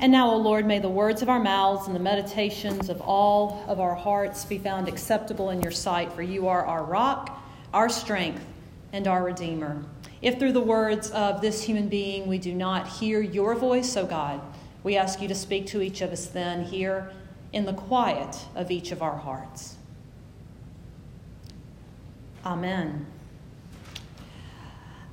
And now, O Lord, may the words of our mouths and the meditations of all of our hearts be found acceptable in your sight, for you are our rock, our strength, and our Redeemer. If through the words of this human being we do not hear your voice, O God, we ask you to speak to each of us then here in the quiet of each of our hearts. Amen.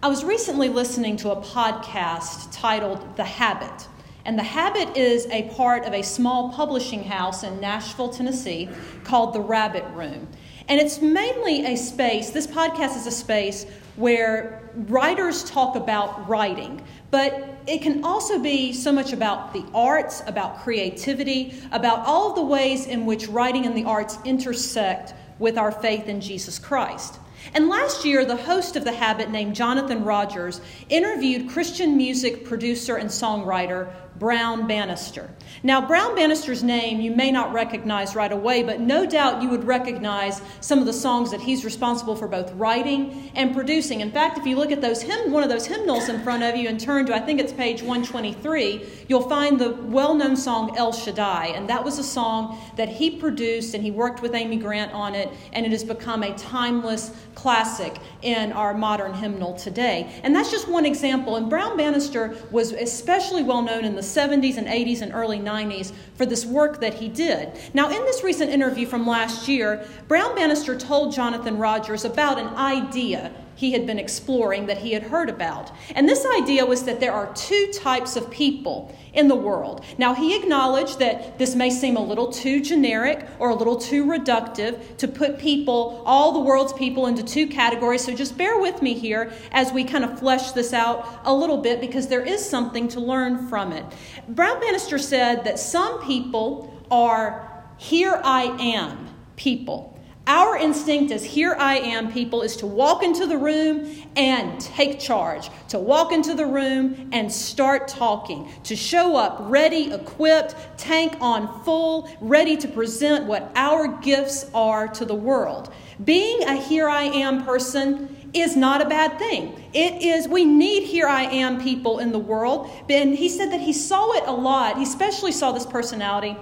I was recently listening to a podcast titled The Habit. And The Habit is a part of a small publishing house in Nashville, Tennessee called The Rabbit Room. And it's mainly a space, this podcast is a space where writers talk about writing, but it can also be so much about the arts, about creativity, about all of the ways in which writing and the arts intersect with our faith in Jesus Christ. And last year, the host of The Habit, named Jonathan Rogers, interviewed Christian music producer and songwriter Brown Bannister. Now, Brown Bannister's name you may not recognize right away, but no doubt you would recognize some of the songs that he's responsible for both writing and producing. In fact, if you look at those hymn, one of those hymnals in front of you and turn to, I think it's page 123, you'll find the well known song El Shaddai. And that was a song that he produced and he worked with Amy Grant on it, and it has become a timeless classic in our modern hymnal today. And that's just one example. And Brown Bannister was especially well known in the 70s and 80s and early 90s for this work that he did. Now, in this recent interview from last year, Brown Bannister told Jonathan Rogers about an idea he had been exploring that he had heard about. And this idea was that there are two types of people in the world. Now, he acknowledged that this may seem a little too generic or a little too reductive to put people, all the world's people, into two categories. So just bear with me here as we kind of flesh this out a little bit because there is something to learn from it. Brown Bannister said that some people are here I am people. Our instinct as here I am people is to walk into the room and take charge, to walk into the room and start talking, to show up ready, equipped, tank on full, ready to present what our gifts are to the world. Being a here I am person is not a bad thing. It is, we need here I am people in the world. And he said that he saw it a lot. He especially saw this personality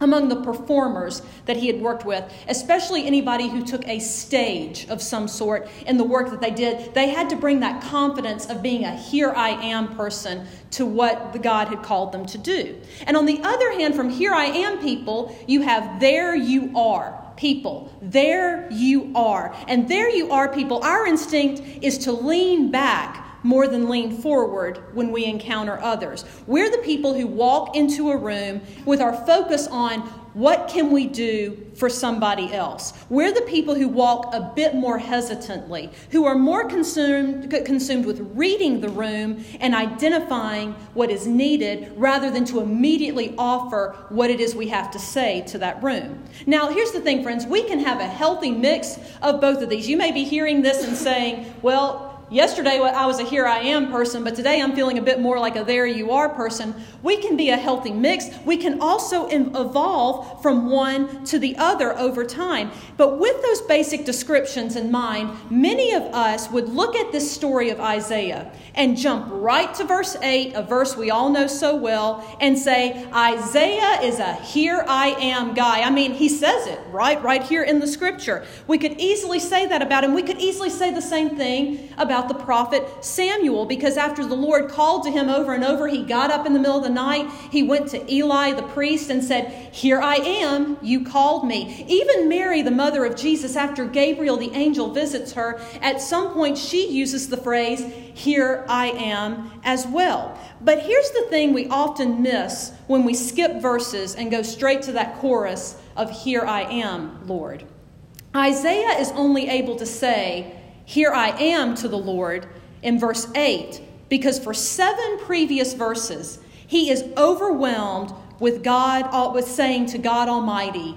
among the performers that he had worked with, especially anybody who took a stage of some sort in the work that they did, they had to bring that confidence of being a here I am person to what the God had called them to do. And on the other hand, from here I am people, you have there you are people. There you are. And there you are people. Our instinct is to lean back more than lean forward when we encounter others. We're the people who walk into a room with our focus on what can we do for somebody else? We're the people who walk a bit more hesitantly, who are more consumed, consumed with reading the room and identifying what is needed rather than to immediately offer what it is we have to say to that room. Now, here's the thing, friends we can have a healthy mix of both of these. You may be hearing this and saying, well, Yesterday, I was a here I am person, but today I'm feeling a bit more like a there you are person. We can be a healthy mix. We can also evolve from one to the other over time. But with those basic descriptions in mind, many of us would look at this story of Isaiah and jump right to verse 8, a verse we all know so well, and say, Isaiah is a here I am guy. I mean, he says it right, right here in the scripture. We could easily say that about him. We could easily say the same thing about about the prophet Samuel because after the Lord called to him over and over, he got up in the middle of the night. He went to Eli the priest and said, Here I am, you called me. Even Mary, the mother of Jesus, after Gabriel the angel visits her, at some point she uses the phrase, Here I am as well. But here's the thing we often miss when we skip verses and go straight to that chorus of Here I am, Lord. Isaiah is only able to say, here I am to the Lord in verse 8, because for seven previous verses, he is overwhelmed with God, uh, with saying to God Almighty,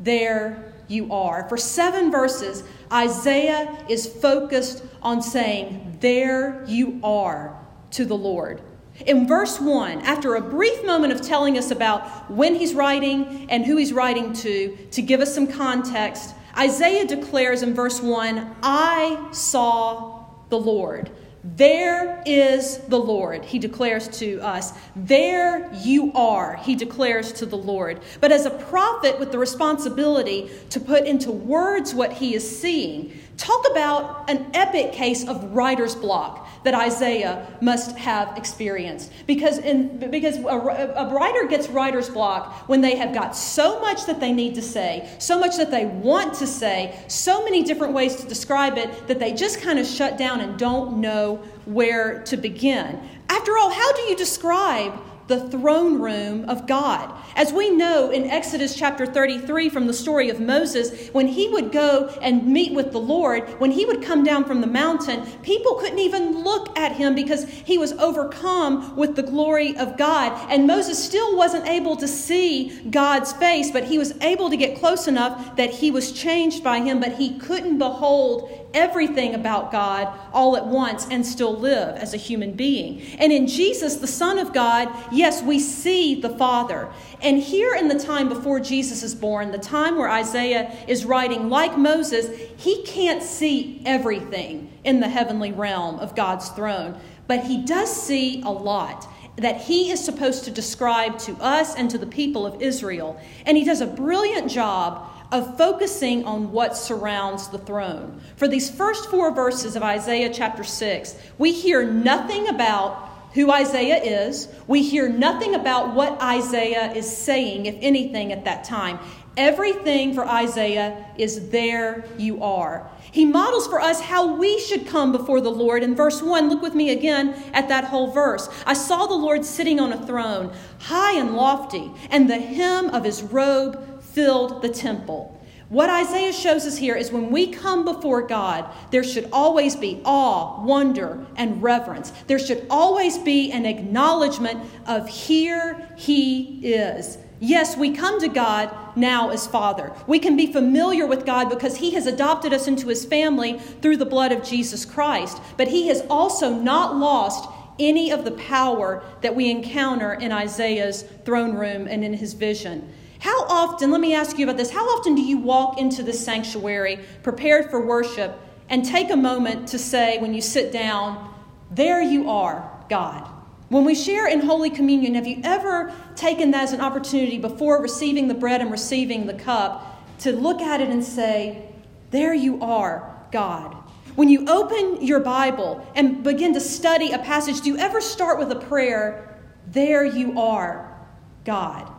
There you are. For seven verses, Isaiah is focused on saying, There you are to the Lord. In verse 1, after a brief moment of telling us about when he's writing and who he's writing to, to give us some context, Isaiah declares in verse 1 I saw the Lord. There is the Lord, he declares to us. There you are, he declares to the Lord. But as a prophet with the responsibility to put into words what he is seeing, talk about an epic case of writer's block that Isaiah must have experienced. Because, in, because a, a writer gets writer's block when they have got so much that they need to say, so much that they want to say, so many different ways to describe it that they just kind of shut down and don't know where to begin. After all, how do you describe the throne room of God. As we know in Exodus chapter 33 from the story of Moses, when he would go and meet with the Lord, when he would come down from the mountain, people couldn't even look at him because he was overcome with the glory of God. And Moses still wasn't able to see God's face, but he was able to get close enough that he was changed by him, but he couldn't behold everything about God all at once and still live as a human being. And in Jesus, the Son of God, yes, we see the Father. And here in the time before Jesus is born, the time where Isaiah is writing, like Moses, he can't see everything in the heavenly realm of God's throne, but he does see a lot that he is supposed to describe to us and to the people of Israel. And he does a brilliant job of focusing on what surrounds the throne. For these first four verses of Isaiah chapter 6, we hear nothing about who Isaiah is. We hear nothing about what Isaiah is saying, if anything, at that time. Everything for Isaiah is there you are. He models for us how we should come before the Lord. In verse 1, look with me again at that whole verse. I saw the Lord sitting on a throne, high and lofty, and the hem of his robe filled the temple. What Isaiah shows us here is when we come before God, there should always be awe, wonder, and reverence. There should always be an acknowledgement of here he is. Yes, we come to God now as Father. We can be familiar with God because He has adopted us into His family through the blood of Jesus Christ. But He has also not lost any of the power that we encounter in Isaiah's throne room and in his vision. How often, let me ask you about this, how often do you walk into the sanctuary prepared for worship and take a moment to say, when you sit down, There you are, God? When we share in Holy Communion, have you ever taken that as an opportunity before receiving the bread and receiving the cup to look at it and say, There you are, God? When you open your Bible and begin to study a passage, do you ever start with a prayer, There you are, God?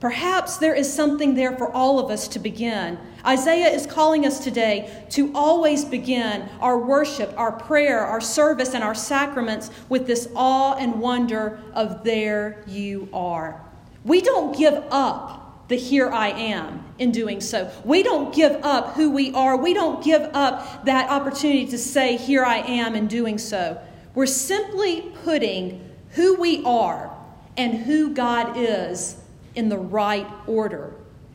Perhaps there is something there for all of us to begin. Isaiah is calling us today to always begin our worship, our prayer, our service, and our sacraments with this awe and wonder of there you are. We don't give up the here I am in doing so. We don't give up who we are. We don't give up that opportunity to say, Here I am in doing so. We're simply putting who we are and who God is in the right order.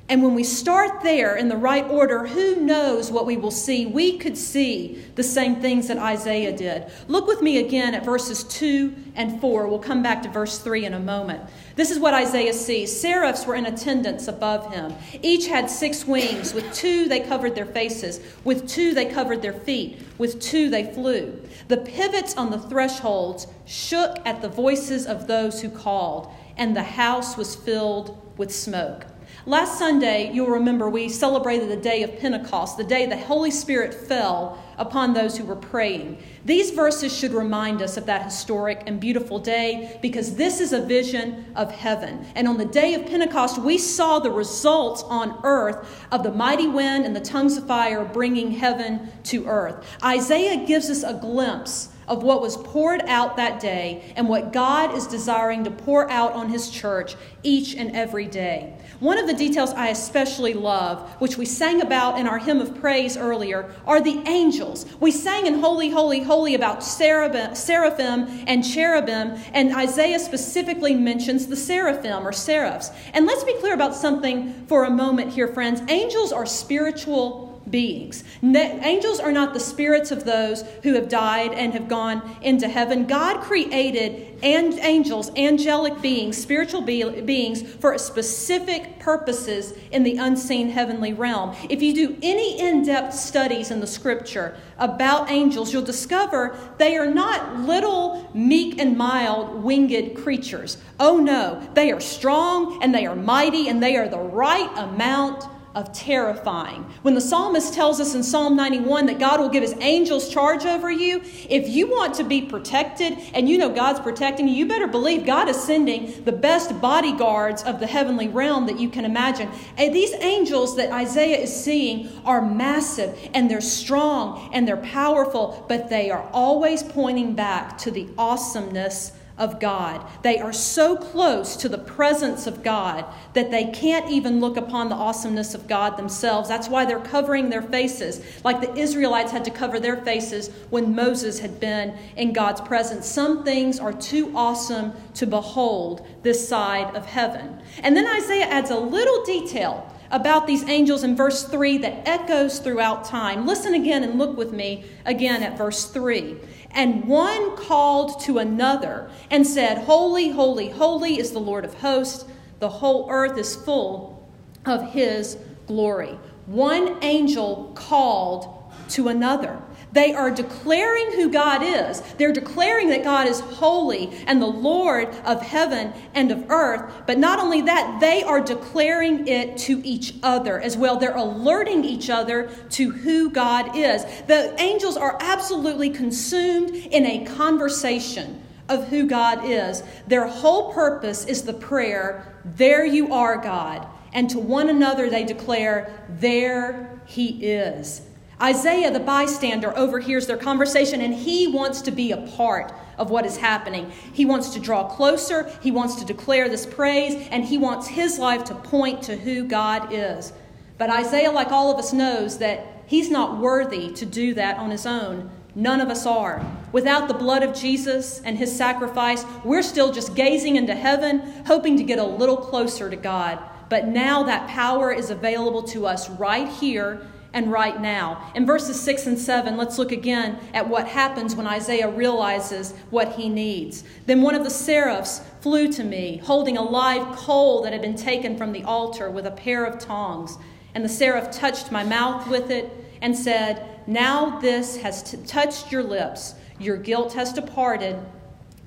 And when we start there in the right order, who knows what we will see? We could see the same things that Isaiah did. Look with me again at verses 2 and 4. We'll come back to verse 3 in a moment. This is what Isaiah sees. Seraphs were in attendance above him. Each had six wings. With two, they covered their faces. With two, they covered their feet. With two, they flew. The pivots on the thresholds shook at the voices of those who called and the house was filled with smoke. Last Sunday, you'll remember we celebrated the day of Pentecost, the day the Holy Spirit fell upon those who were praying. These verses should remind us of that historic and beautiful day because this is a vision of heaven. And on the day of Pentecost, we saw the results on earth of the mighty wind and the tongues of fire bringing heaven to earth. Isaiah gives us a glimpse of what was poured out that day and what God is desiring to pour out on His church each and every day. One of the details I especially love, which we sang about in our hymn of praise earlier, are the angels. We sang in Holy, Holy, Holy about seraphim and cherubim, and Isaiah specifically mentions the seraphim or seraphs. And let's be clear about something for a moment here, friends. Angels are spiritual beings. Ne- angels are not the spirits of those who have died and have gone into heaven. God created and angels, angelic beings, spiritual be- beings for specific purposes in the unseen heavenly realm. If you do any in-depth studies in the scripture about angels, you'll discover they are not little meek and mild winged creatures. Oh no, they are strong and they are mighty and they are the right amount of terrifying. When the psalmist tells us in Psalm 91 that God will give his angels charge over you, if you want to be protected and you know God's protecting you, you better believe God is sending the best bodyguards of the heavenly realm that you can imagine. And these angels that Isaiah is seeing are massive and they're strong and they're powerful, but they are always pointing back to the awesomeness of God. They are so close to the presence of God that they can't even look upon the awesomeness of God themselves. That's why they're covering their faces, like the Israelites had to cover their faces when Moses had been in God's presence. Some things are too awesome to behold this side of heaven. And then Isaiah adds a little detail about these angels in verse 3 that echoes throughout time. Listen again and look with me again at verse 3. And one called to another and said, Holy, holy, holy is the Lord of hosts. The whole earth is full of his glory. One angel called to another. They are declaring who God is. They're declaring that God is holy and the Lord of heaven and of earth. But not only that, they are declaring it to each other as well. They're alerting each other to who God is. The angels are absolutely consumed in a conversation of who God is. Their whole purpose is the prayer, There you are, God. And to one another they declare, There he is. Isaiah, the bystander, overhears their conversation and he wants to be a part of what is happening. He wants to draw closer, he wants to declare this praise, and he wants his life to point to who God is. But Isaiah, like all of us, knows that he's not worthy to do that on his own. None of us are. Without the blood of Jesus and his sacrifice, we're still just gazing into heaven, hoping to get a little closer to God. But now that power is available to us right here and right now. In verses 6 and 7, let's look again at what happens when Isaiah realizes what he needs. Then one of the seraphs flew to me, holding a live coal that had been taken from the altar with a pair of tongs. And the seraph touched my mouth with it and said, Now this has t- touched your lips, your guilt has departed,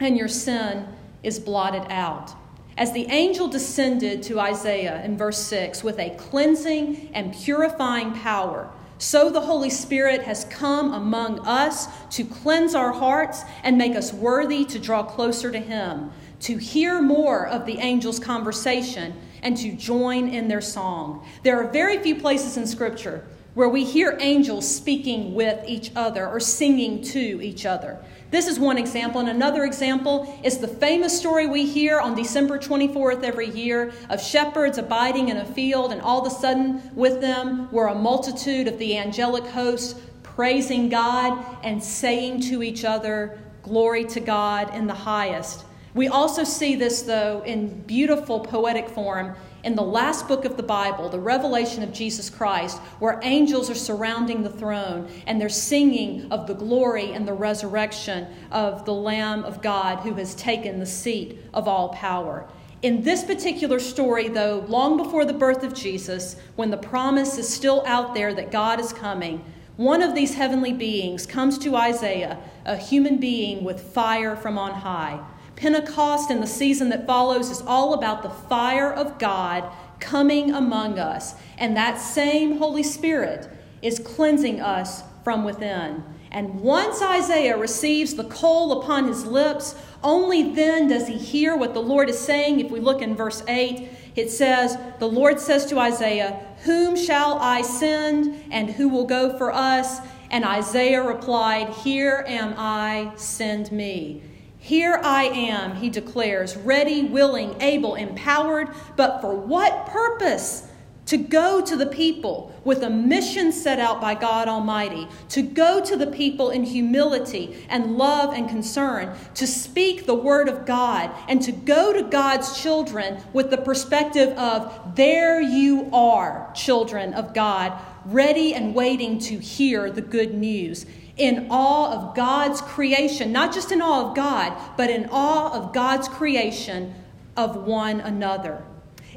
and your sin is blotted out. As the angel descended to Isaiah in verse 6 with a cleansing and purifying power, so the Holy Spirit has come among us to cleanse our hearts and make us worthy to draw closer to Him, to hear more of the angels' conversation, and to join in their song. There are very few places in Scripture where we hear angels speaking with each other or singing to each other. This is one example. And another example is the famous story we hear on December 24th every year of shepherds abiding in a field, and all of a sudden with them were a multitude of the angelic hosts praising God and saying to each other, Glory to God in the highest. We also see this, though, in beautiful poetic form in the last book of the Bible, the revelation of Jesus Christ, where angels are surrounding the throne and they're singing of the glory and the resurrection of the Lamb of God who has taken the seat of all power. In this particular story, though, long before the birth of Jesus, when the promise is still out there that God is coming, one of these heavenly beings comes to Isaiah, a human being with fire from on high. Pentecost and the season that follows is all about the fire of God coming among us. And that same Holy Spirit is cleansing us from within. And once Isaiah receives the coal upon his lips, only then does he hear what the Lord is saying. If we look in verse 8, it says, The Lord says to Isaiah, Whom shall I send, and who will go for us? And Isaiah replied, Here am I, send me. Here I am, he declares, ready, willing, able, empowered, but for what purpose? To go to the people with a mission set out by God Almighty, to go to the people in humility and love and concern, to speak the word of God, and to go to God's children with the perspective of, there you are, children of God, ready and waiting to hear the good news. In awe of God's creation, not just in awe of God, but in awe of God's creation of one another.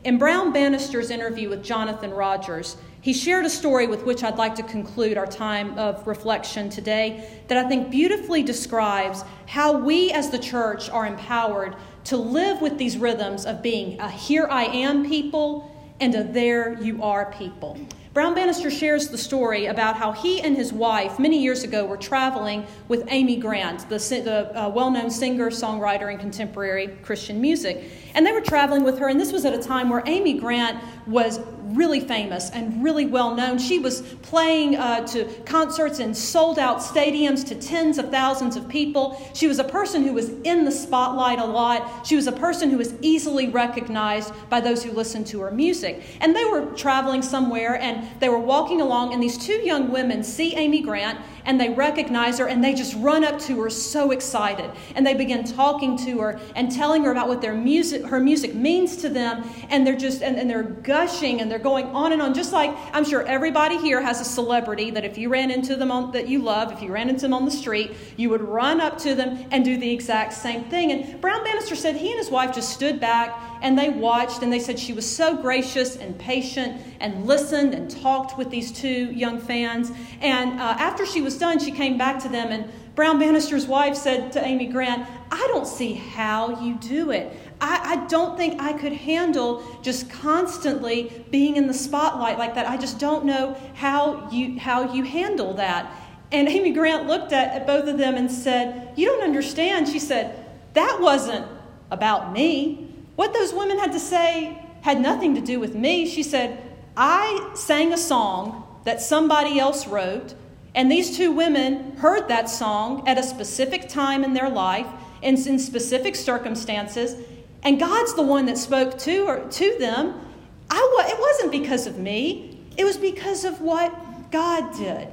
In Brown Bannister's interview with Jonathan Rogers, he shared a story with which I'd like to conclude our time of reflection today that I think beautifully describes how we as the church are empowered to live with these rhythms of being a here I am people and a there you are people. Brown Bannister shares the story about how he and his wife, many years ago, were traveling with Amy Grant, the, the uh, well known singer, songwriter, and contemporary Christian music. And they were traveling with her, and this was at a time where Amy Grant was really famous and really well known. She was playing uh, to concerts in sold out stadiums to tens of thousands of people. She was a person who was in the spotlight a lot. She was a person who was easily recognized by those who listened to her music. And they were traveling somewhere and they were walking along, and these two young women see Amy Grant and they recognize her and they just run up to her so excited. And they begin talking to her and telling her about what their music, her music means to them. And they're just, and, and they're gushing and they're going on and on. Just like I'm sure everybody here has a celebrity that if you ran into them on, that you love, if you ran into them on the street, you would run up to them and do the exact same thing. And Brown Bannister said he and his wife just stood back and they watched and they said she was so gracious and patient and listened and talked with these two young fans. And uh, after she was done, she came back to them and Brown Bannister's wife said to Amy Grant, I don't see how you do it. I, I, don't think I could handle just constantly being in the spotlight like that. I just don't know how you, how you handle that. And Amy Grant looked at, at both of them and said, You don't understand. She said, That wasn't about me. What those women had to say had nothing to do with me. She said, I sang a song that somebody else wrote, and these two women heard that song at a specific time in their life and in specific circumstances, and God's the one that spoke to, or, to them. I, it wasn't because of me, it was because of what God did.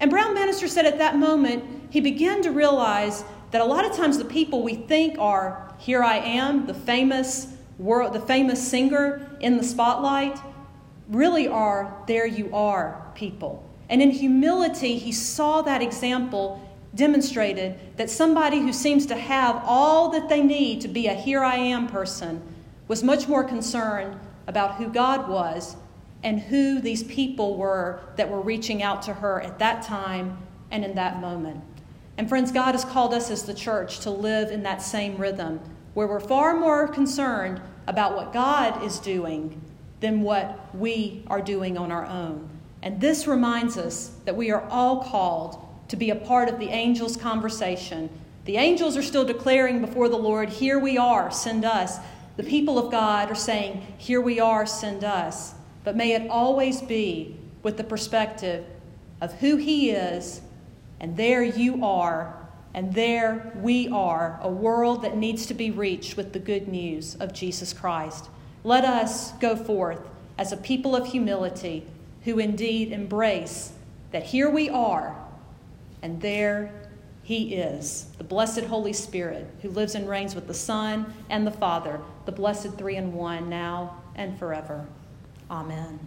And Brown Bannister said at that moment, he began to realize that a lot of times the people we think are here I am, the famous world, the famous singer in the spotlight, really are there you are people. And in humility, he saw that example demonstrated that somebody who seems to have all that they need to be a here I am person was much more concerned about who God was and who these people were that were reaching out to her at that time and in that moment. And friends, God has called us as the church to live in that same rhythm where we're far more concerned about what God is doing than what we are doing on our own. And this reminds us that we are all called to be a part of the angels' conversation. The angels are still declaring before the Lord, Here we are, send us. The people of God are saying, Here we are, send us. But may it always be with the perspective of who He is and there you are, and there we are, a world that needs to be reached with the good news of Jesus Christ. Let us go forth as a people of humility who indeed embrace that here we are, and there he is, the blessed Holy Spirit, who lives and reigns with the Son and the Father, the blessed three in one, now and forever. Amen.